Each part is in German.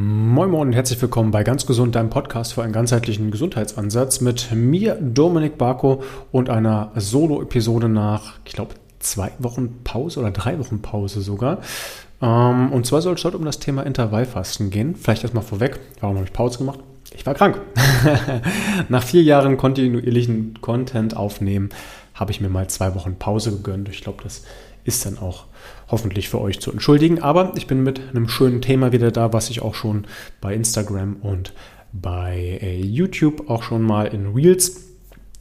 Moin Moin und herzlich willkommen bei Ganz Gesund, deinem Podcast für einen ganzheitlichen Gesundheitsansatz mit mir, Dominik Barko und einer Solo-Episode nach, ich glaube, zwei Wochen Pause oder drei Wochen Pause sogar. Ähm, und zwar soll es heute um das Thema Intervallfasten gehen. Vielleicht erstmal vorweg, warum habe ich Pause gemacht? Ich war krank. nach vier Jahren kontinuierlichen Content aufnehmen, habe ich mir mal zwei Wochen Pause gegönnt. Ich glaube, das ist dann auch hoffentlich für euch zu entschuldigen. Aber ich bin mit einem schönen Thema wieder da, was ich auch schon bei Instagram und bei äh, YouTube auch schon mal in Reels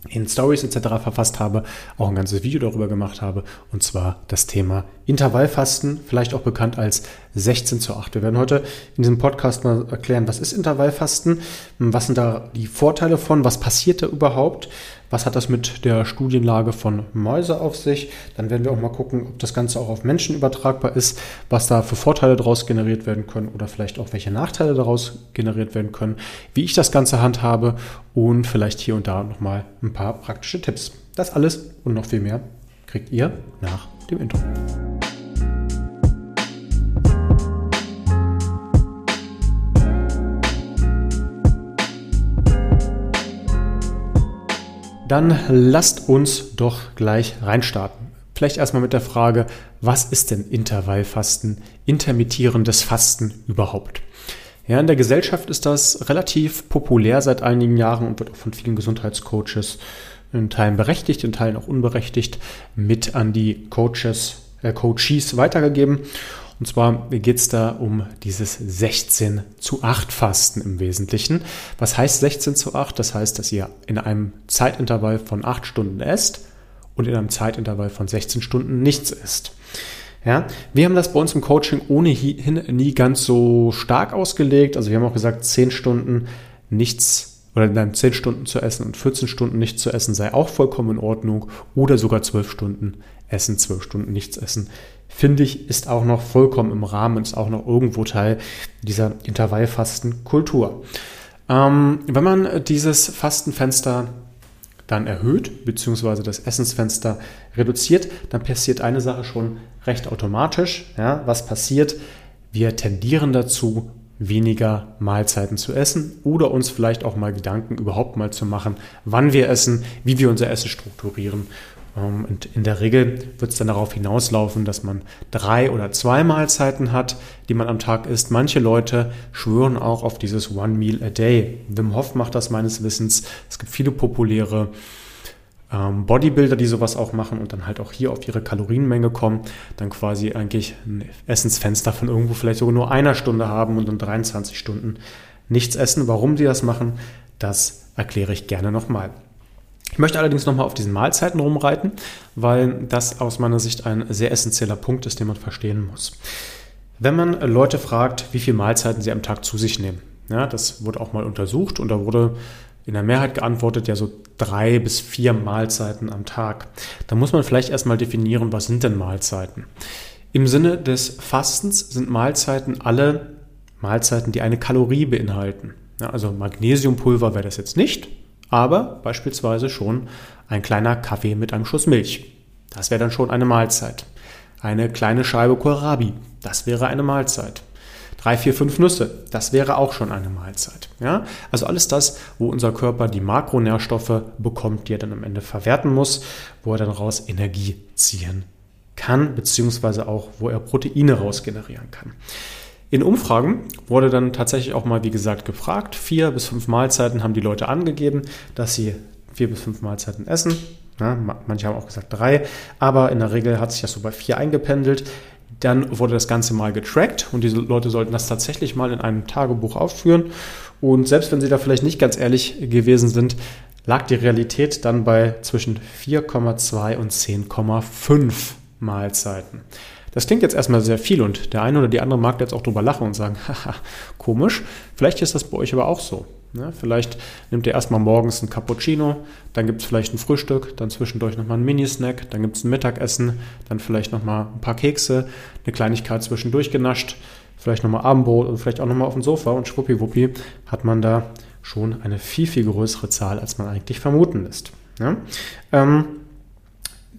in Stories etc. verfasst habe, auch ein ganzes Video darüber gemacht habe, und zwar das Thema Intervallfasten, vielleicht auch bekannt als 16 zu 8. Wir werden heute in diesem Podcast mal erklären, was ist Intervallfasten, was sind da die Vorteile von, was passiert da überhaupt, was hat das mit der Studienlage von Mäuse auf sich. Dann werden wir auch mal gucken, ob das Ganze auch auf Menschen übertragbar ist, was da für Vorteile daraus generiert werden können oder vielleicht auch welche Nachteile daraus generiert werden können, wie ich das Ganze handhabe und vielleicht hier und da nochmal ein paar praktische Tipps. Das alles und noch viel mehr kriegt ihr nach dem Intro. Dann lasst uns doch gleich reinstarten. Vielleicht erstmal mit der Frage, was ist denn Intervallfasten, intermittierendes Fasten überhaupt? Ja, in der Gesellschaft ist das relativ populär seit einigen Jahren und wird auch von vielen Gesundheitscoaches in Teilen berechtigt, in Teilen auch unberechtigt mit an die Coaches, äh, Coaches weitergegeben. Und zwar geht es da um dieses 16 zu 8 Fasten im Wesentlichen. Was heißt 16 zu 8? Das heißt, dass ihr in einem Zeitintervall von 8 Stunden esst und in einem Zeitintervall von 16 Stunden nichts isst. Ja, wir haben das bei uns im Coaching ohnehin nie ganz so stark ausgelegt. Also wir haben auch gesagt, 10 Stunden nichts oder dann 10 Stunden zu essen und 14 Stunden nichts zu essen sei auch vollkommen in Ordnung oder sogar 12 Stunden essen, 12 Stunden nichts essen finde ich, ist auch noch vollkommen im Rahmen und ist auch noch irgendwo Teil dieser Intervallfastenkultur. Ähm, wenn man dieses Fastenfenster dann erhöht, beziehungsweise das Essensfenster reduziert, dann passiert eine Sache schon recht automatisch. Ja, was passiert? Wir tendieren dazu, weniger Mahlzeiten zu essen oder uns vielleicht auch mal Gedanken überhaupt mal zu machen, wann wir essen, wie wir unser Essen strukturieren ähm, und in der Regel wird es dann darauf hinauslaufen, dass man drei oder zwei Mahlzeiten hat, die man am Tag isst. Manche Leute schwören auch auf dieses One Meal a Day. Wim Hof macht das meines Wissens. Es gibt viele populäre Bodybuilder, die sowas auch machen und dann halt auch hier auf ihre Kalorienmenge kommen, dann quasi eigentlich ein Essensfenster von irgendwo vielleicht sogar nur einer Stunde haben und dann 23 Stunden nichts essen. Warum sie das machen, das erkläre ich gerne nochmal. Ich möchte allerdings nochmal auf diesen Mahlzeiten rumreiten, weil das aus meiner Sicht ein sehr essentieller Punkt ist, den man verstehen muss. Wenn man Leute fragt, wie viele Mahlzeiten sie am Tag zu sich nehmen, ja, das wurde auch mal untersucht und da wurde in der Mehrheit geantwortet, ja so drei bis vier Mahlzeiten am Tag. Da muss man vielleicht erstmal definieren, was sind denn Mahlzeiten? Im Sinne des Fastens sind Mahlzeiten alle Mahlzeiten, die eine Kalorie beinhalten. Also Magnesiumpulver wäre das jetzt nicht, aber beispielsweise schon ein kleiner Kaffee mit einem Schuss Milch. Das wäre dann schon eine Mahlzeit. Eine kleine Scheibe Kohlrabi, das wäre eine Mahlzeit. Drei, vier, fünf Nüsse, das wäre auch schon eine Mahlzeit. Ja? Also alles das, wo unser Körper die Makronährstoffe bekommt, die er dann am Ende verwerten muss, wo er dann raus Energie ziehen kann, beziehungsweise auch, wo er Proteine raus generieren kann. In Umfragen wurde dann tatsächlich auch mal, wie gesagt, gefragt. Vier bis fünf Mahlzeiten haben die Leute angegeben, dass sie vier bis fünf Mahlzeiten essen. Ja, manche haben auch gesagt drei, aber in der Regel hat sich das so bei vier eingependelt. Dann wurde das Ganze mal getrackt und diese Leute sollten das tatsächlich mal in einem Tagebuch aufführen. Und selbst wenn sie da vielleicht nicht ganz ehrlich gewesen sind, lag die Realität dann bei zwischen 4,2 und 10,5 Mahlzeiten. Das klingt jetzt erstmal sehr viel und der eine oder die andere mag jetzt auch drüber lachen und sagen, haha, komisch. Vielleicht ist das bei euch aber auch so. Ne? Vielleicht nimmt ihr erstmal morgens ein Cappuccino, dann gibt es vielleicht ein Frühstück, dann zwischendurch nochmal ein Minisnack, dann gibt es ein Mittagessen, dann vielleicht nochmal ein paar Kekse, eine Kleinigkeit zwischendurch genascht, vielleicht nochmal Abendbrot und vielleicht auch nochmal auf dem Sofa und schwuppiwuppi hat man da schon eine viel, viel größere Zahl, als man eigentlich vermuten lässt. Ja? Ähm,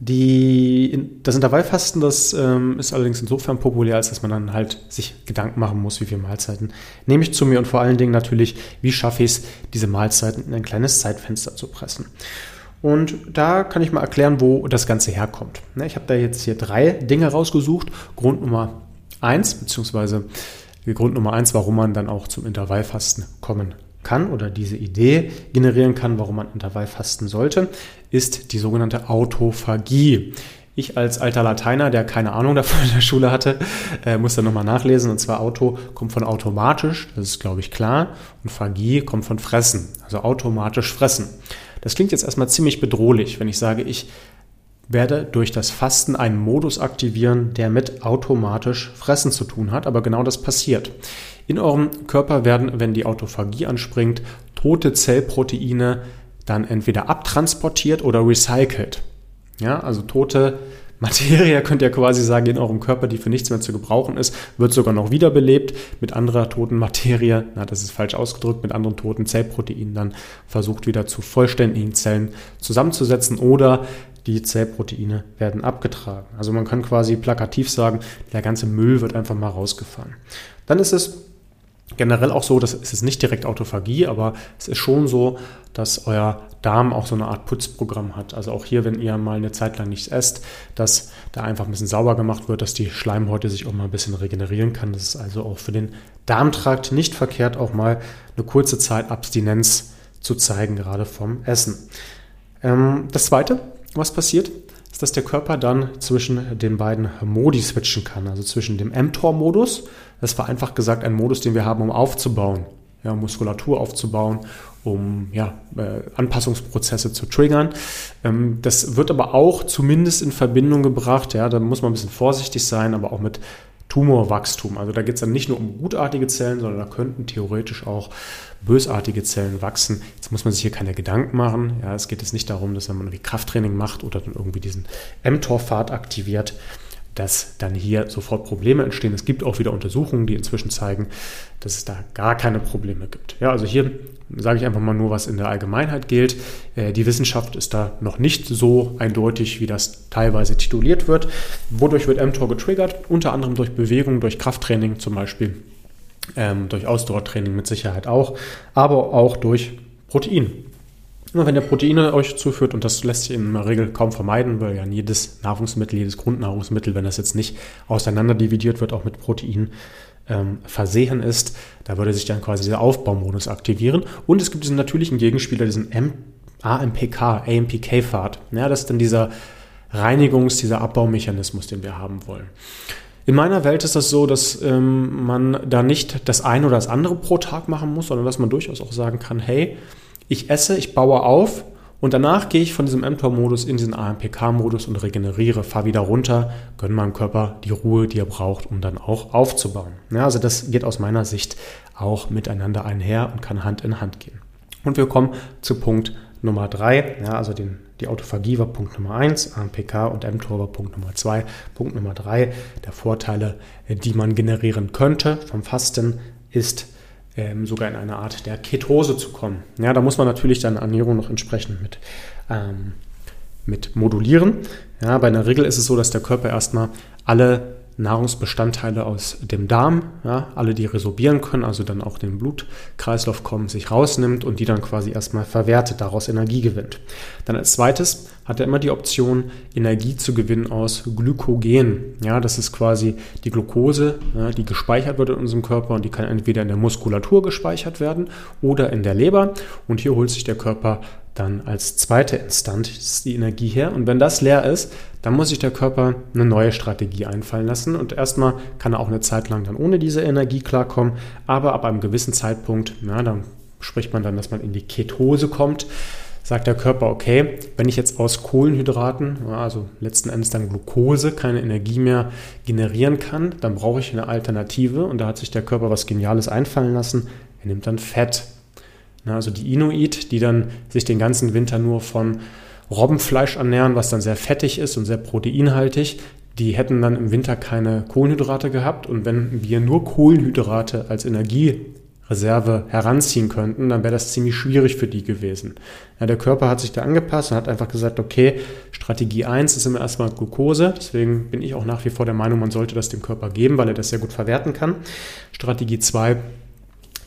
Die, das Intervallfasten, das ähm, ist allerdings insofern populär, als dass man dann halt sich Gedanken machen muss, wie viele Mahlzeiten nehme ich zu mir und vor allen Dingen natürlich, wie schaffe ich es, diese Mahlzeiten in ein kleines Zeitfenster zu pressen. Und da kann ich mal erklären, wo das Ganze herkommt. Ne, ich habe da jetzt hier drei Dinge rausgesucht. Grund Nummer eins, beziehungsweise Grund Nummer eins, warum man dann auch zum Intervallfasten kommen kann oder diese Idee generieren kann, warum man Intervall fasten sollte, ist die sogenannte Autophagie. Ich als alter Lateiner, der keine Ahnung davon in der Schule hatte, äh, muss dann nochmal nachlesen. Und zwar Auto kommt von automatisch, das ist glaube ich klar. Und Phagie kommt von fressen, also automatisch fressen. Das klingt jetzt erstmal ziemlich bedrohlich, wenn ich sage, ich werde durch das Fasten einen Modus aktivieren, der mit automatisch Fressen zu tun hat. Aber genau das passiert. In eurem Körper werden, wenn die Autophagie anspringt, tote Zellproteine dann entweder abtransportiert oder recycelt. Ja, also tote Materie, könnt ihr quasi sagen, in eurem Körper, die für nichts mehr zu gebrauchen ist, wird sogar noch wiederbelebt mit anderer toten Materie, na, das ist falsch ausgedrückt, mit anderen toten Zellproteinen dann versucht wieder zu vollständigen Zellen zusammenzusetzen oder die Zellproteine werden abgetragen. Also man kann quasi plakativ sagen, der ganze Müll wird einfach mal rausgefahren. Dann ist es generell auch so, dass es ist nicht direkt Autophagie, aber es ist schon so, dass euer Darm auch so eine Art Putzprogramm hat. Also auch hier, wenn ihr mal eine Zeit lang nichts esst, dass da einfach ein bisschen sauber gemacht wird, dass die Schleimhäute sich auch mal ein bisschen regenerieren kann. Das ist also auch für den Darmtrakt nicht verkehrt, auch mal eine kurze Zeit Abstinenz zu zeigen, gerade vom Essen. Ähm, das zweite, was passiert, ist, dass der Körper dann zwischen den beiden Modi switchen kann, also zwischen dem mTOR-Modus, das war einfach gesagt ein Modus, den wir haben, um aufzubauen, ja, Muskulatur aufzubauen, um ja, äh, Anpassungsprozesse zu triggern. Ähm, das wird aber auch zumindest in Verbindung gebracht, ja, da muss man ein bisschen vorsichtig sein, aber auch mit Tumorwachstum. Also da geht es dann nicht nur um gutartige Zellen, sondern da könnten theoretisch auch bösartige Zellen wachsen. Jetzt muss man sich hier keine Gedanken machen. Ja, es geht jetzt nicht darum, dass man irgendwie Krafttraining macht oder dann irgendwie diesen mTOR-Pfad aktiviert, dass dann hier sofort Probleme entstehen. Es gibt auch wieder Untersuchungen, die inzwischen zeigen, dass es da gar keine Probleme gibt. Ja, also hier sage ich einfach mal nur, was in der Allgemeinheit gilt. Äh, die Wissenschaft ist da noch nicht so eindeutig, wie das teilweise tituliert wird. Wodurch wird mTOR getriggert? Unter anderem durch Bewegung, durch Krafttraining zum Beispiel, ähm, durch Ausdauertraining mit Sicherheit auch, aber auch durch Protein. Wenn der Proteine euch zuführt, und das lässt sich in der Regel kaum vermeiden, weil ja jedes Nahrungsmittel, jedes Grundnahrungsmittel, wenn das jetzt nicht auseinander dividiert wird, auch mit Protein ähm, versehen ist, da würde sich dann quasi dieser Aufbaumodus aktivieren. Und es gibt diesen natürlichen Gegenspieler, diesen AMPK, AMPK-Pfad. Ja, das ist dann dieser Reinigungs-, dieser Abbaumechanismus, den wir haben wollen. In meiner Welt ist das so, dass ähm, man da nicht das eine oder das andere pro Tag machen muss, sondern dass man durchaus auch sagen kann, hey, ich esse, ich baue auf und danach gehe ich von diesem mTOR-Modus in diesen AMPK-Modus und regeneriere, fahre wieder runter, gönne meinem Körper die Ruhe, die er braucht, um dann auch aufzubauen. Ja, also das geht aus meiner Sicht auch miteinander einher und kann Hand in Hand gehen. Und wir kommen zu Punkt Nummer drei, ja, also den, die Autophagie war Punkt Nummer eins, AMPK und mTOR war Punkt Nummer zwei. Punkt Nummer drei, der Vorteile, die man generieren könnte vom Fasten, ist ähm, sogar in eine Art der Ketose zu kommen. Ja, da muss man natürlich dann Ernährung noch entsprechend mit, ähm, mit modulieren. Ja, bei einer Regel ist es so, dass der Körper erstmal alle Nahrungsbestandteile aus dem Darm, ja, alle, die resorbieren können, also dann auch den Blutkreislauf kommen, sich rausnimmt und die dann quasi erstmal verwertet, daraus Energie gewinnt. Dann als zweites hat er immer die Option, Energie zu gewinnen aus Glykogen. Ja, das ist quasi die Glucose, ja, die gespeichert wird in unserem Körper und die kann entweder in der Muskulatur gespeichert werden oder in der Leber. Und hier holt sich der Körper dann als zweite Instanz die Energie her. Und wenn das leer ist, dann muss sich der Körper eine neue Strategie einfallen lassen. Und erstmal kann er auch eine Zeit lang dann ohne diese Energie klarkommen. Aber ab einem gewissen Zeitpunkt, ja, dann spricht man dann, dass man in die Ketose kommt, sagt der Körper, okay, wenn ich jetzt aus Kohlenhydraten, also letzten Endes dann Glucose, keine Energie mehr generieren kann, dann brauche ich eine Alternative. Und da hat sich der Körper was Geniales einfallen lassen. Er nimmt dann Fett. Also die Inuit, die dann sich den ganzen Winter nur von Robbenfleisch ernähren, was dann sehr fettig ist und sehr proteinhaltig, die hätten dann im Winter keine Kohlenhydrate gehabt. Und wenn wir nur Kohlenhydrate als Energie Reserve heranziehen könnten, dann wäre das ziemlich schwierig für die gewesen. Ja, der Körper hat sich da angepasst und hat einfach gesagt, okay, Strategie 1 ist immer erstmal Glucose, deswegen bin ich auch nach wie vor der Meinung, man sollte das dem Körper geben, weil er das sehr gut verwerten kann. Strategie 2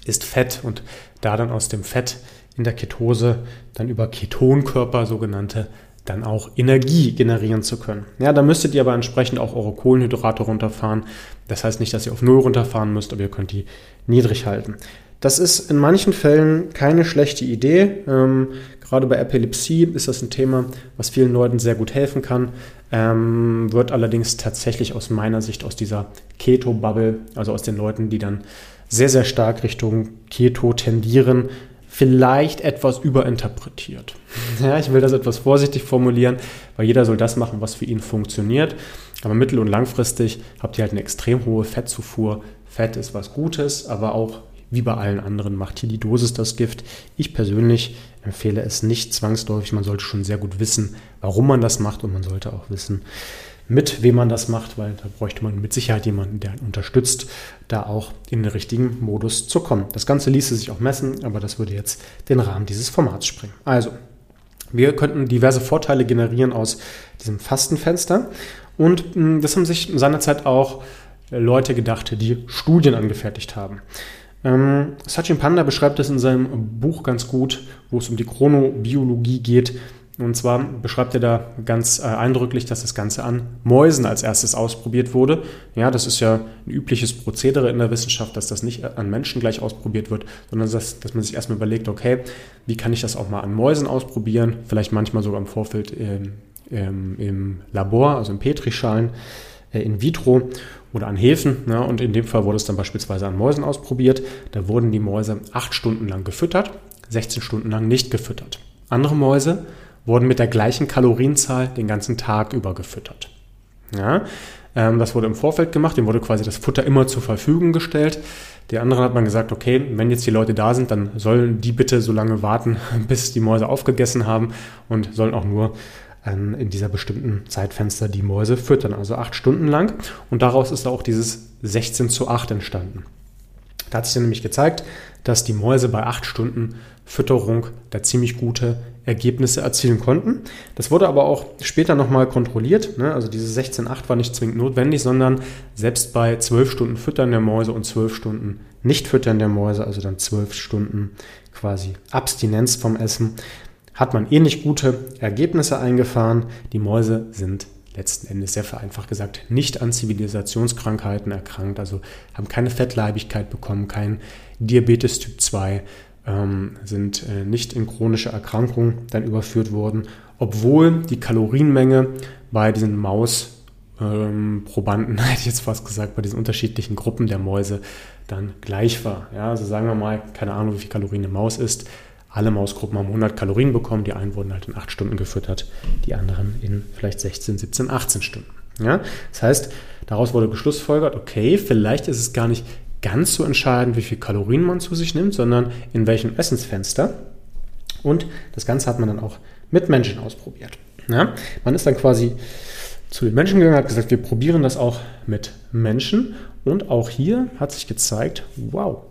ist Fett und da dann aus dem Fett in der Ketose dann über Ketonkörper sogenannte dann auch Energie generieren zu können. Ja, da müsstet ihr aber entsprechend auch eure Kohlenhydrate runterfahren. Das heißt nicht, dass ihr auf Null runterfahren müsst, aber ihr könnt die niedrig halten. Das ist in manchen Fällen keine schlechte Idee. Ähm, gerade bei Epilepsie ist das ein Thema, was vielen Leuten sehr gut helfen kann. Ähm, wird allerdings tatsächlich aus meiner Sicht aus dieser Keto-Bubble, also aus den Leuten, die dann sehr, sehr stark Richtung Keto tendieren, vielleicht etwas überinterpretiert. Ja, ich will das etwas vorsichtig formulieren, weil jeder soll das machen, was für ihn funktioniert. Aber mittel- und langfristig habt ihr halt eine extrem hohe Fettzufuhr. Fett ist was Gutes, aber auch wie bei allen anderen macht hier die Dosis das Gift. Ich persönlich empfehle es nicht zwangsläufig. Man sollte schon sehr gut wissen, warum man das macht und man sollte auch wissen, mit wem man das macht, weil da bräuchte man mit Sicherheit jemanden, der einen unterstützt, da auch in den richtigen Modus zu kommen. Das Ganze ließe sich auch messen, aber das würde jetzt den Rahmen dieses Formats sprengen. Also, wir könnten diverse Vorteile generieren aus diesem Fastenfenster und hm, das haben sich seinerzeit auch Leute gedacht, die Studien angefertigt haben. Ähm, Sachin Panda beschreibt es in seinem Buch ganz gut, wo es um die Chronobiologie geht, und zwar beschreibt er da ganz äh, eindrücklich, dass das Ganze an Mäusen als erstes ausprobiert wurde. Ja, das ist ja ein übliches Prozedere in der Wissenschaft, dass das nicht an Menschen gleich ausprobiert wird, sondern dass, dass man sich erstmal überlegt, okay, wie kann ich das auch mal an Mäusen ausprobieren? Vielleicht manchmal sogar im Vorfeld ähm, ähm, im Labor, also in Petrischalen, äh, in vitro oder an Hefen. Ja, und in dem Fall wurde es dann beispielsweise an Mäusen ausprobiert. Da wurden die Mäuse acht Stunden lang gefüttert, 16 Stunden lang nicht gefüttert. Andere Mäuse wurden mit der gleichen Kalorienzahl den ganzen Tag über gefüttert. Ja, ähm, das wurde im Vorfeld gemacht, dem wurde quasi das Futter immer zur Verfügung gestellt. Die anderen hat man gesagt, okay, wenn jetzt die Leute da sind, dann sollen die bitte so lange warten, bis die Mäuse aufgegessen haben und sollen auch nur ähm, in dieser bestimmten Zeitfenster die Mäuse füttern, also acht Stunden lang. Und daraus ist auch dieses 16 zu 8 entstanden. Da hat sich nämlich gezeigt, dass die Mäuse bei acht Stunden Fütterung da ziemlich gute Ergebnisse erzielen konnten. Das wurde aber auch später nochmal kontrolliert. Ne? Also diese 16,8 war nicht zwingend notwendig, sondern selbst bei 12 Stunden Füttern der Mäuse und 12 Stunden Nicht-Füttern der Mäuse, also dann 12 Stunden quasi Abstinenz vom Essen, hat man ähnlich gute Ergebnisse eingefahren. Die Mäuse sind letzten Endes sehr vereinfacht gesagt nicht an Zivilisationskrankheiten erkrankt, also haben keine Fettleibigkeit bekommen, kein Diabetes Typ 2, ähm, sind äh, nicht in chronische Erkrankungen dann überführt worden, obwohl die Kalorienmenge bei diesen Mausprobanden, ähm, hätte ich jetzt fast gesagt, bei diesen unterschiedlichen Gruppen der Mäuse dann gleich war. Ja, also sagen wir mal, keine Ahnung, wie viel Kalorien eine Maus ist. Alle Mausgruppen haben 100 Kalorien bekommen. Die einen wurden halt in 8 Stunden gefüttert, die anderen in vielleicht 16, 17, 18 Stunden. Ja? Das heißt, daraus wurde geschlussfolgert, okay, vielleicht ist es gar nicht ganz so entscheidend, wie viel Kalorien man zu sich nimmt, sondern in welchem Essensfenster. Und das Ganze hat man dann auch mit Menschen ausprobiert. Ja? Man ist dann quasi zu den Menschen gegangen, hat gesagt, wir probieren das auch mit Menschen. Und auch hier hat sich gezeigt, wow,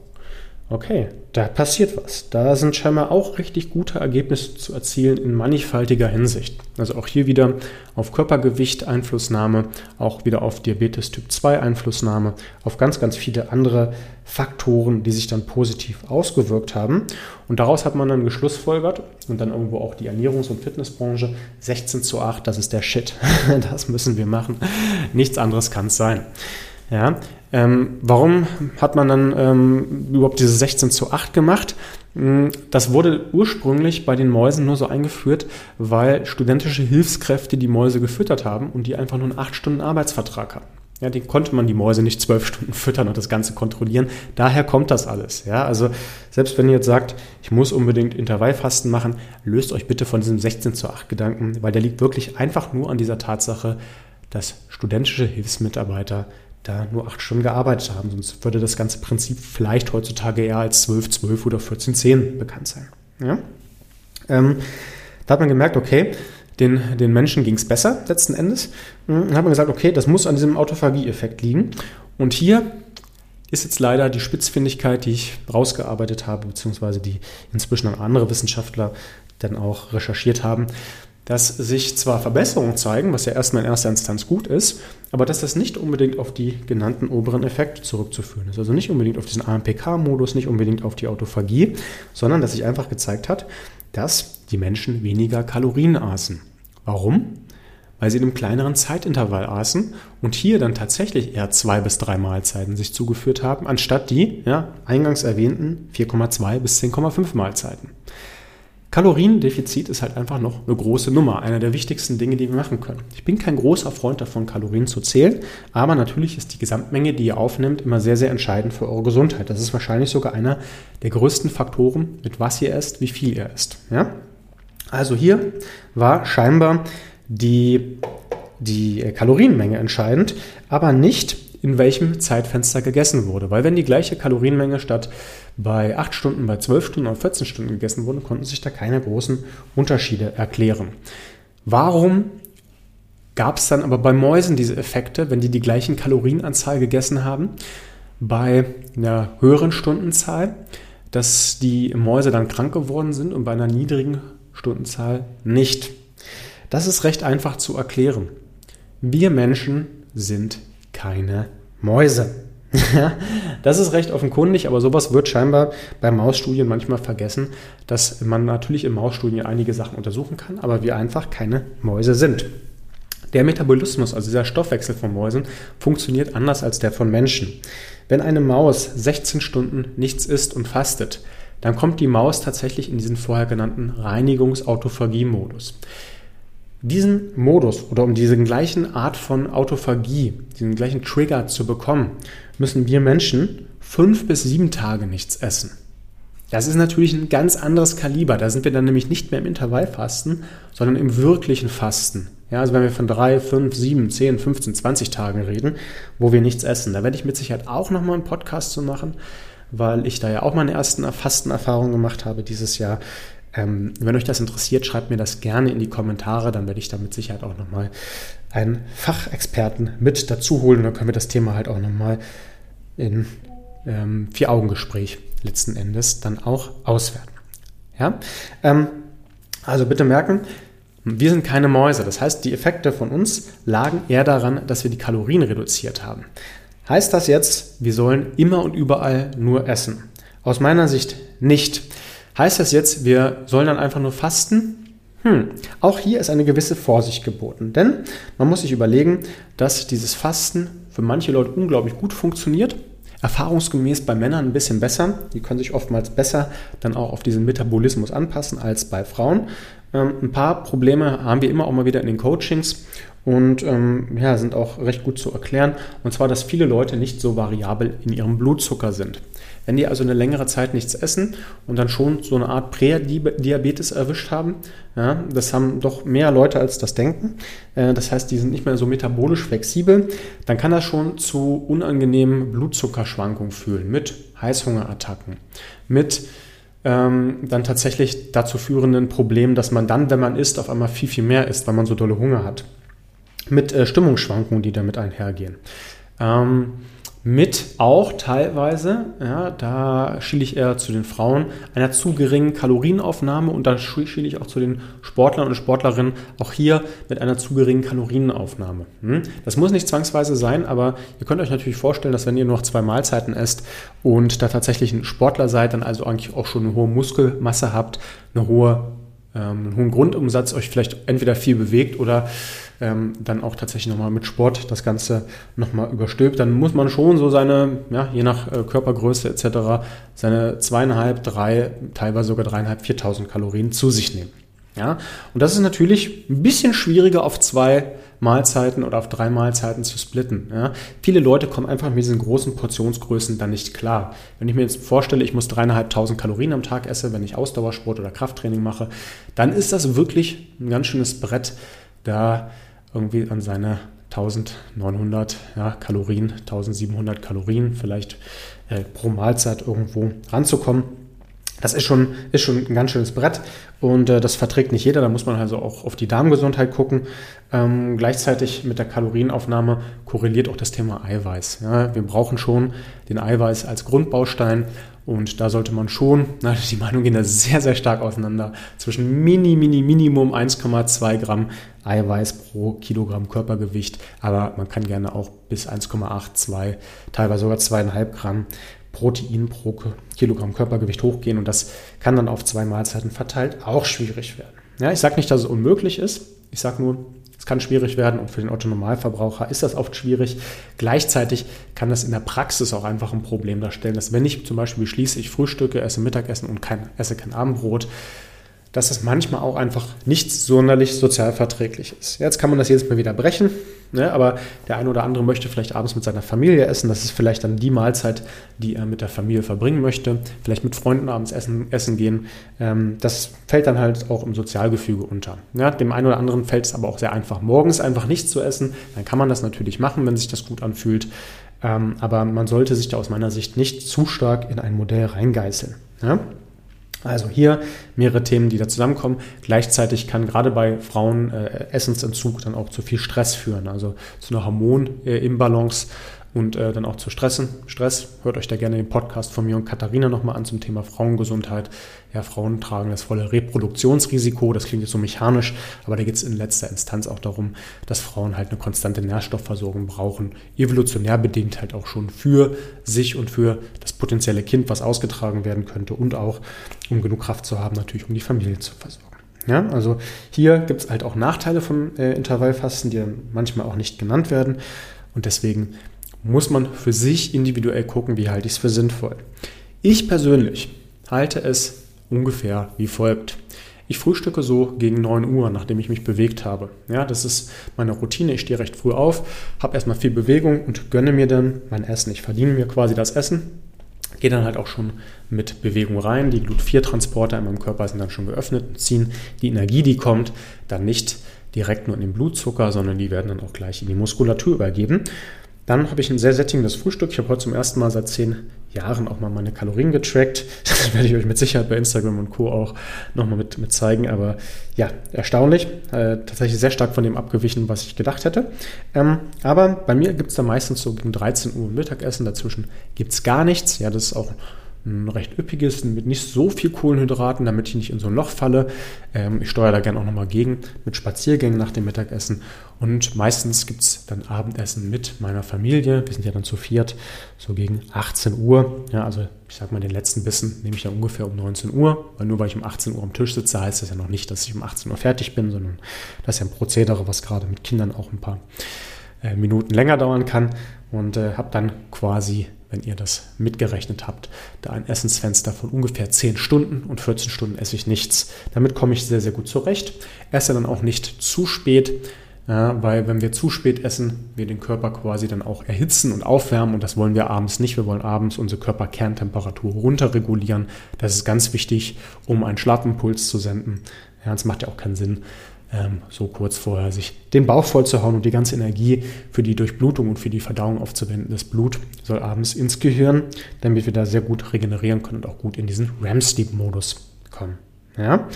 Okay, da passiert was. Da sind scheinbar auch richtig gute Ergebnisse zu erzielen in mannigfaltiger Hinsicht. Also auch hier wieder auf Körpergewicht Einflussnahme, auch wieder auf Diabetes Typ 2 Einflussnahme, auf ganz, ganz viele andere Faktoren, die sich dann positiv ausgewirkt haben. Und daraus hat man dann geschlussfolgert und dann irgendwo auch die Ernährungs- und Fitnessbranche 16 zu 8, das ist der Shit. Das müssen wir machen. Nichts anderes kann es sein. Ja, ähm, warum hat man dann ähm, überhaupt diese 16 zu 8 gemacht? Hm, das wurde ursprünglich bei den Mäusen nur so eingeführt, weil studentische Hilfskräfte die Mäuse gefüttert haben und die einfach nur einen 8 Stunden Arbeitsvertrag hatten. Ja, den konnte man die Mäuse nicht zwölf Stunden füttern und das Ganze kontrollieren. Daher kommt das alles. Ja, also selbst wenn ihr jetzt sagt, ich muss unbedingt Intervallfasten machen, löst euch bitte von diesem 16 zu 8 Gedanken, weil der liegt wirklich einfach nur an dieser Tatsache, dass studentische Hilfsmitarbeiter da nur acht Stunden gearbeitet haben. Sonst würde das ganze Prinzip vielleicht heutzutage eher als 12, 12 oder 14, 10 bekannt sein. Ja? Ähm, da hat man gemerkt, okay, den, den Menschen ging es besser letzten Endes. Hm, dann hat man gesagt, okay, das muss an diesem Autophagie-Effekt liegen. Und hier ist jetzt leider die Spitzfindigkeit, die ich rausgearbeitet habe, beziehungsweise die inzwischen andere Wissenschaftler dann auch recherchiert haben, dass sich zwar Verbesserungen zeigen, was ja erstmal in erster Instanz gut ist, aber dass das nicht unbedingt auf die genannten oberen Effekte zurückzuführen ist. Also nicht unbedingt auf diesen AMPK-Modus, nicht unbedingt auf die Autophagie, sondern dass sich einfach gezeigt hat, dass die Menschen weniger Kalorien aßen. Warum? Weil sie in einem kleineren Zeitintervall aßen und hier dann tatsächlich eher zwei bis drei Mahlzeiten sich zugeführt haben, anstatt die ja, eingangs erwähnten 4,2 bis 10,5 Mahlzeiten. Kaloriendefizit ist halt einfach noch eine große Nummer, einer der wichtigsten Dinge, die wir machen können. Ich bin kein großer Freund davon, Kalorien zu zählen, aber natürlich ist die Gesamtmenge, die ihr aufnimmt, immer sehr, sehr entscheidend für eure Gesundheit. Das ist wahrscheinlich sogar einer der größten Faktoren, mit was ihr esst, wie viel ihr esst. Ja? Also hier war scheinbar die, die Kalorienmenge entscheidend, aber nicht in welchem Zeitfenster gegessen wurde. Weil wenn die gleiche Kalorienmenge statt bei 8 Stunden, bei 12 Stunden oder 14 Stunden gegessen wurde, konnten sich da keine großen Unterschiede erklären. Warum gab es dann aber bei Mäusen diese Effekte, wenn die die gleichen Kalorienanzahl gegessen haben, bei einer höheren Stundenzahl, dass die Mäuse dann krank geworden sind und bei einer niedrigen Stundenzahl nicht? Das ist recht einfach zu erklären. Wir Menschen sind keine Mäuse. das ist recht offenkundig, aber sowas wird scheinbar bei Mausstudien manchmal vergessen, dass man natürlich in Mausstudien einige Sachen untersuchen kann, aber wir einfach keine Mäuse sind. Der Metabolismus, also dieser Stoffwechsel von Mäusen, funktioniert anders als der von Menschen. Wenn eine Maus 16 Stunden nichts isst und fastet, dann kommt die Maus tatsächlich in diesen vorher genannten Reinigungs-Autophagie-Modus. Diesen Modus oder um diese gleichen Art von Autophagie, diesen gleichen Trigger zu bekommen, müssen wir Menschen fünf bis sieben Tage nichts essen. Das ist natürlich ein ganz anderes Kaliber. Da sind wir dann nämlich nicht mehr im Intervallfasten, sondern im wirklichen Fasten. Ja, also wenn wir von drei, fünf, sieben, zehn, 15, 20 Tagen reden, wo wir nichts essen. Da werde ich mit Sicherheit auch nochmal einen Podcast zu machen, weil ich da ja auch meine ersten Fastenerfahrungen gemacht habe dieses Jahr. Ähm, wenn euch das interessiert, schreibt mir das gerne in die Kommentare, dann werde ich da mit Sicherheit auch nochmal einen Fachexperten mit dazu holen und dann können wir das Thema halt auch nochmal in ähm, Vier-Augen-Gespräch letzten Endes dann auch auswerten. Ja? Ähm, also bitte merken, wir sind keine Mäuse. Das heißt, die Effekte von uns lagen eher daran, dass wir die Kalorien reduziert haben. Heißt das jetzt, wir sollen immer und überall nur essen? Aus meiner Sicht nicht. Heißt das jetzt, wir sollen dann einfach nur fasten? Hm, auch hier ist eine gewisse Vorsicht geboten, denn man muss sich überlegen, dass dieses Fasten für manche Leute unglaublich gut funktioniert. Erfahrungsgemäß bei Männern ein bisschen besser. Die können sich oftmals besser dann auch auf diesen Metabolismus anpassen als bei Frauen. Ähm, ein paar Probleme haben wir immer auch mal wieder in den Coachings und ähm, ja, sind auch recht gut zu erklären. Und zwar, dass viele Leute nicht so variabel in ihrem Blutzucker sind. Wenn die also eine längere Zeit nichts essen und dann schon so eine Art Prädiabetes erwischt haben, ja, das haben doch mehr Leute als das denken. Äh, das heißt, die sind nicht mehr so metabolisch flexibel, dann kann das schon zu unangenehmen Blutzuckerschwankungen führen mit Heißhungerattacken, mit ähm, dann tatsächlich dazu führenden Problemen, dass man dann, wenn man isst, auf einmal viel, viel mehr isst, weil man so dolle Hunger hat. Mit äh, Stimmungsschwankungen, die damit einhergehen. Ähm, mit auch teilweise, ja, da schiele ich eher zu den Frauen, einer zu geringen Kalorienaufnahme und da schiele ich auch zu den Sportlern und Sportlerinnen auch hier mit einer zu geringen Kalorienaufnahme. Hm? Das muss nicht zwangsweise sein, aber ihr könnt euch natürlich vorstellen, dass wenn ihr nur noch zwei Mahlzeiten esst und da tatsächlich ein Sportler seid, dann also eigentlich auch schon eine hohe Muskelmasse habt, eine hohe, ähm, einen hohen Grundumsatz, euch vielleicht entweder viel bewegt oder ähm, dann auch tatsächlich nochmal mit Sport das Ganze nochmal überstülpt, dann muss man schon so seine, ja, je nach äh, Körpergröße etc., seine zweieinhalb, drei, teilweise sogar dreieinhalb, viertausend Kalorien zu sich nehmen. Ja, und das ist natürlich ein bisschen schwieriger auf zwei Mahlzeiten oder auf drei Mahlzeiten zu splitten. Ja. Viele Leute kommen einfach mit diesen großen Portionsgrößen dann nicht klar. Wenn ich mir jetzt vorstelle, ich muss dreieinhalbtausend Kalorien am Tag essen, wenn ich Ausdauersport oder Krafttraining mache, dann ist das wirklich ein ganz schönes Brett, da irgendwie an seine 1900 ja, Kalorien, 1700 Kalorien vielleicht äh, pro Mahlzeit irgendwo ranzukommen. Das ist schon, ist schon ein ganz schönes Brett und äh, das verträgt nicht jeder. Da muss man also auch auf die Darmgesundheit gucken. Ähm, gleichzeitig mit der Kalorienaufnahme korreliert auch das Thema Eiweiß. Ja, wir brauchen schon den Eiweiß als Grundbaustein und da sollte man schon, na, die Meinungen gehen da sehr, sehr stark auseinander, zwischen Mini, Mini, Minimum 1,2 Gramm Eiweiß pro Kilogramm Körpergewicht, aber man kann gerne auch bis 1,8, 2, teilweise sogar 2,5 Gramm Protein pro Kilogramm Körpergewicht hochgehen und das kann dann auf zwei Mahlzeiten verteilt auch schwierig werden. Ja, ich sage nicht, dass es unmöglich ist. Ich sage nur, es kann schwierig werden und für den Otto-Normalverbraucher ist das oft schwierig. Gleichzeitig kann das in der Praxis auch einfach ein Problem darstellen, dass wenn ich zum Beispiel beschließe, ich frühstücke, esse Mittagessen und kein, esse kein Abendbrot, dass es manchmal auch einfach nicht sonderlich sozial verträglich ist. Jetzt kann man das jedes Mal wieder brechen, ne? aber der eine oder andere möchte vielleicht abends mit seiner Familie essen. Das ist vielleicht dann die Mahlzeit, die er mit der Familie verbringen möchte. Vielleicht mit Freunden abends essen, essen gehen. Ähm, das fällt dann halt auch im Sozialgefüge unter. Ja? Dem einen oder anderen fällt es aber auch sehr einfach, morgens einfach nichts zu essen. Dann kann man das natürlich machen, wenn sich das gut anfühlt. Ähm, aber man sollte sich da aus meiner Sicht nicht zu stark in ein Modell reingeißeln. Ja? Also hier mehrere Themen, die da zusammenkommen. Gleichzeitig kann gerade bei Frauen äh, Essensentzug dann auch zu viel Stress führen, also zu einer Hormonimbalance und äh, dann auch zu Stressen. Stress, hört euch da gerne den Podcast von mir und Katharina nochmal an zum Thema Frauengesundheit. Ja, Frauen tragen das volle Reproduktionsrisiko, das klingt jetzt so mechanisch, aber da geht es in letzter Instanz auch darum, dass Frauen halt eine konstante Nährstoffversorgung brauchen, evolutionär bedingt halt auch schon für sich und für das potenzielle Kind, was ausgetragen werden könnte und auch, um genug Kraft zu haben, natürlich um die Familie zu versorgen. Ja, also hier gibt es halt auch Nachteile vom äh, Intervallfasten, die dann manchmal auch nicht genannt werden. Und deswegen muss man für sich individuell gucken, wie halte ich es für sinnvoll. Ich persönlich halte es ungefähr wie folgt. Ich frühstücke so gegen 9 Uhr, nachdem ich mich bewegt habe. Ja, das ist meine Routine. Ich stehe recht früh auf, habe erstmal viel Bewegung und gönne mir dann mein Essen. Ich verdiene mir quasi das Essen. Gehe dann halt auch schon mit Bewegung rein. Die Glut-4-Transporter in meinem Körper sind dann schon geöffnet und ziehen die Energie, die kommt, dann nicht direkt nur in den Blutzucker, sondern die werden dann auch gleich in die Muskulatur übergeben. Dann habe ich ein sehr sättigendes Frühstück. Ich habe heute zum ersten Mal seit zehn Jahren auch mal meine Kalorien getrackt. Das werde ich euch mit Sicherheit bei Instagram und Co. auch nochmal mit, mit zeigen. Aber ja, erstaunlich. Äh, tatsächlich sehr stark von dem abgewichen, was ich gedacht hätte. Ähm, aber bei mir gibt es da meistens so gegen 13 Uhr Mittagessen. Dazwischen gibt es gar nichts. Ja, das ist auch ein recht üppiges, mit nicht so viel Kohlenhydraten, damit ich nicht in so ein Loch falle. Ähm, ich steuere da gerne auch nochmal gegen mit Spaziergängen nach dem Mittagessen. Und meistens gibt es dann Abendessen mit meiner Familie. Wir sind ja dann zu viert, so gegen 18 Uhr. Ja, also ich sag mal, den letzten Bissen nehme ich dann ungefähr um 19 Uhr. Weil nur weil ich um 18 Uhr am Tisch sitze, heißt das ja noch nicht, dass ich um 18 Uhr fertig bin, sondern das ist ja ein Prozedere, was gerade mit Kindern auch ein paar äh, Minuten länger dauern kann. Und äh, habe dann quasi wenn ihr das mitgerechnet habt, da ein Essensfenster von ungefähr 10 Stunden und 14 Stunden esse ich nichts. Damit komme ich sehr, sehr gut zurecht. Esse dann auch nicht zu spät, weil wenn wir zu spät essen, wir den Körper quasi dann auch erhitzen und aufwärmen und das wollen wir abends nicht. Wir wollen abends unsere Körperkerntemperatur runterregulieren. Das ist ganz wichtig, um einen Schlafimpuls zu senden. Ja, es macht ja auch keinen Sinn, ähm, so kurz vorher sich den Bauch voll zu hauen und die ganze Energie für die Durchblutung und für die Verdauung aufzuwenden. Das Blut soll abends ins Gehirn, damit wir da sehr gut regenerieren können und auch gut in diesen REM-Sleep-Modus kommen. Ja?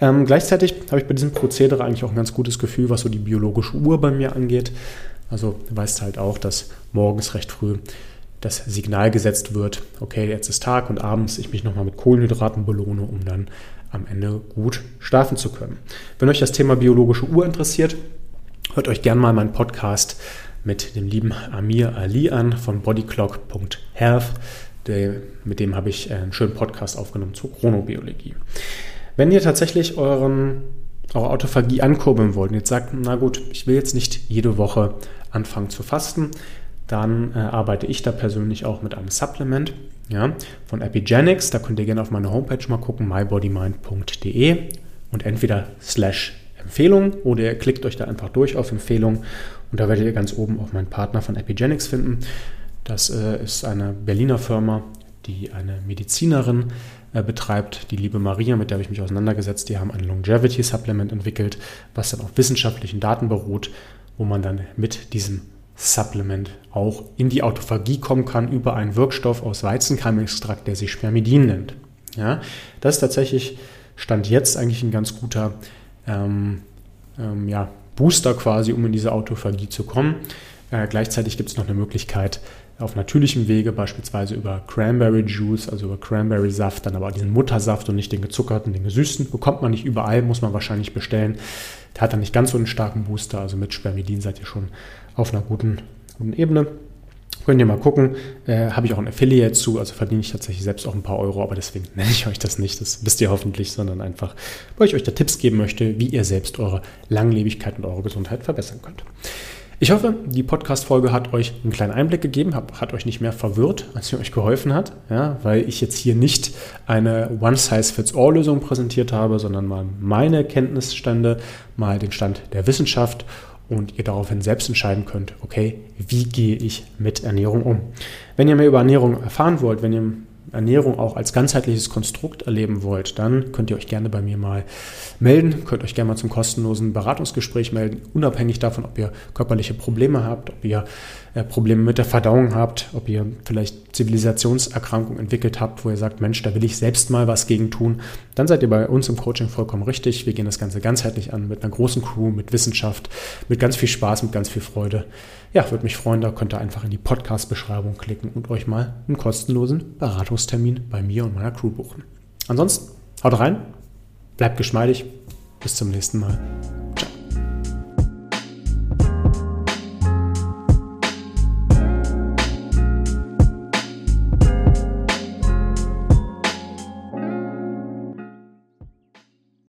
Ähm, gleichzeitig habe ich bei diesem Prozedere eigentlich auch ein ganz gutes Gefühl, was so die biologische Uhr bei mir angeht. Also weißt halt auch, dass morgens recht früh das Signal gesetzt wird, okay, jetzt ist Tag und abends ich mich nochmal mit Kohlenhydraten belohne, um dann am Ende gut schlafen zu können. Wenn euch das Thema biologische Uhr interessiert, hört euch gerne mal meinen Podcast mit dem lieben Amir Ali an von bodyclock.health. Mit dem habe ich einen schönen Podcast aufgenommen zur Chronobiologie. Wenn ihr tatsächlich euren, eure Autophagie ankurbeln wollt und jetzt sagt, na gut, ich will jetzt nicht jede Woche anfangen zu fasten, dann äh, arbeite ich da persönlich auch mit einem Supplement ja, von Epigenics. Da könnt ihr gerne auf meine Homepage mal gucken, mybodymind.de und entweder slash Empfehlung oder ihr klickt euch da einfach durch auf Empfehlung und da werdet ihr ganz oben auch meinen Partner von Epigenics finden. Das äh, ist eine Berliner Firma, die eine Medizinerin äh, betreibt, die liebe Maria, mit der habe ich mich auseinandergesetzt. Die haben ein Longevity Supplement entwickelt, was dann auf wissenschaftlichen Daten beruht, wo man dann mit diesem Supplement auch in die Autophagie kommen kann über einen Wirkstoff aus Weizenkeimextrakt, der sich Spermidin nennt. Ja, das ist tatsächlich Stand jetzt eigentlich ein ganz guter ähm, ähm, ja, Booster quasi, um in diese Autophagie zu kommen. Äh, gleichzeitig gibt es noch eine Möglichkeit, auf natürlichem Wege, beispielsweise über Cranberry Juice, also über Cranberry Saft, dann aber diesen Muttersaft und nicht den gezuckerten, den gesüßten, bekommt man nicht überall, muss man wahrscheinlich bestellen. Der hat dann nicht ganz so einen starken Booster, also mit Spermidin seid ihr schon auf einer guten, guten Ebene. Könnt ihr mal gucken. Äh, Habe ich auch ein Affiliate zu, also verdiene ich tatsächlich selbst auch ein paar Euro, aber deswegen nenne ich euch das nicht, das wisst ihr hoffentlich, sondern einfach, weil ich euch da Tipps geben möchte, wie ihr selbst eure Langlebigkeit und eure Gesundheit verbessern könnt. Ich hoffe, die Podcast-Folge hat euch einen kleinen Einblick gegeben, hat euch nicht mehr verwirrt, als sie euch geholfen hat, ja, weil ich jetzt hier nicht eine One-Size-Fits-All-Lösung präsentiert habe, sondern mal meine Kenntnisstände, mal den Stand der Wissenschaft und ihr daraufhin selbst entscheiden könnt, okay, wie gehe ich mit Ernährung um? Wenn ihr mehr über Ernährung erfahren wollt, wenn ihr Ernährung auch als ganzheitliches Konstrukt erleben wollt, dann könnt ihr euch gerne bei mir mal melden, könnt euch gerne mal zum kostenlosen Beratungsgespräch melden, unabhängig davon, ob ihr körperliche Probleme habt, ob ihr äh, Probleme mit der Verdauung habt, ob ihr vielleicht Zivilisationserkrankungen entwickelt habt, wo ihr sagt, Mensch, da will ich selbst mal was gegen tun, dann seid ihr bei uns im Coaching vollkommen richtig. Wir gehen das Ganze ganzheitlich an, mit einer großen Crew, mit Wissenschaft, mit ganz viel Spaß, mit ganz viel Freude. Ja, würde mich freuen, da könnt ihr einfach in die Podcast-Beschreibung klicken und euch mal einen kostenlosen Beratungstermin bei mir und meiner Crew buchen. Ansonsten, haut rein, bleibt geschmeidig, bis zum nächsten Mal.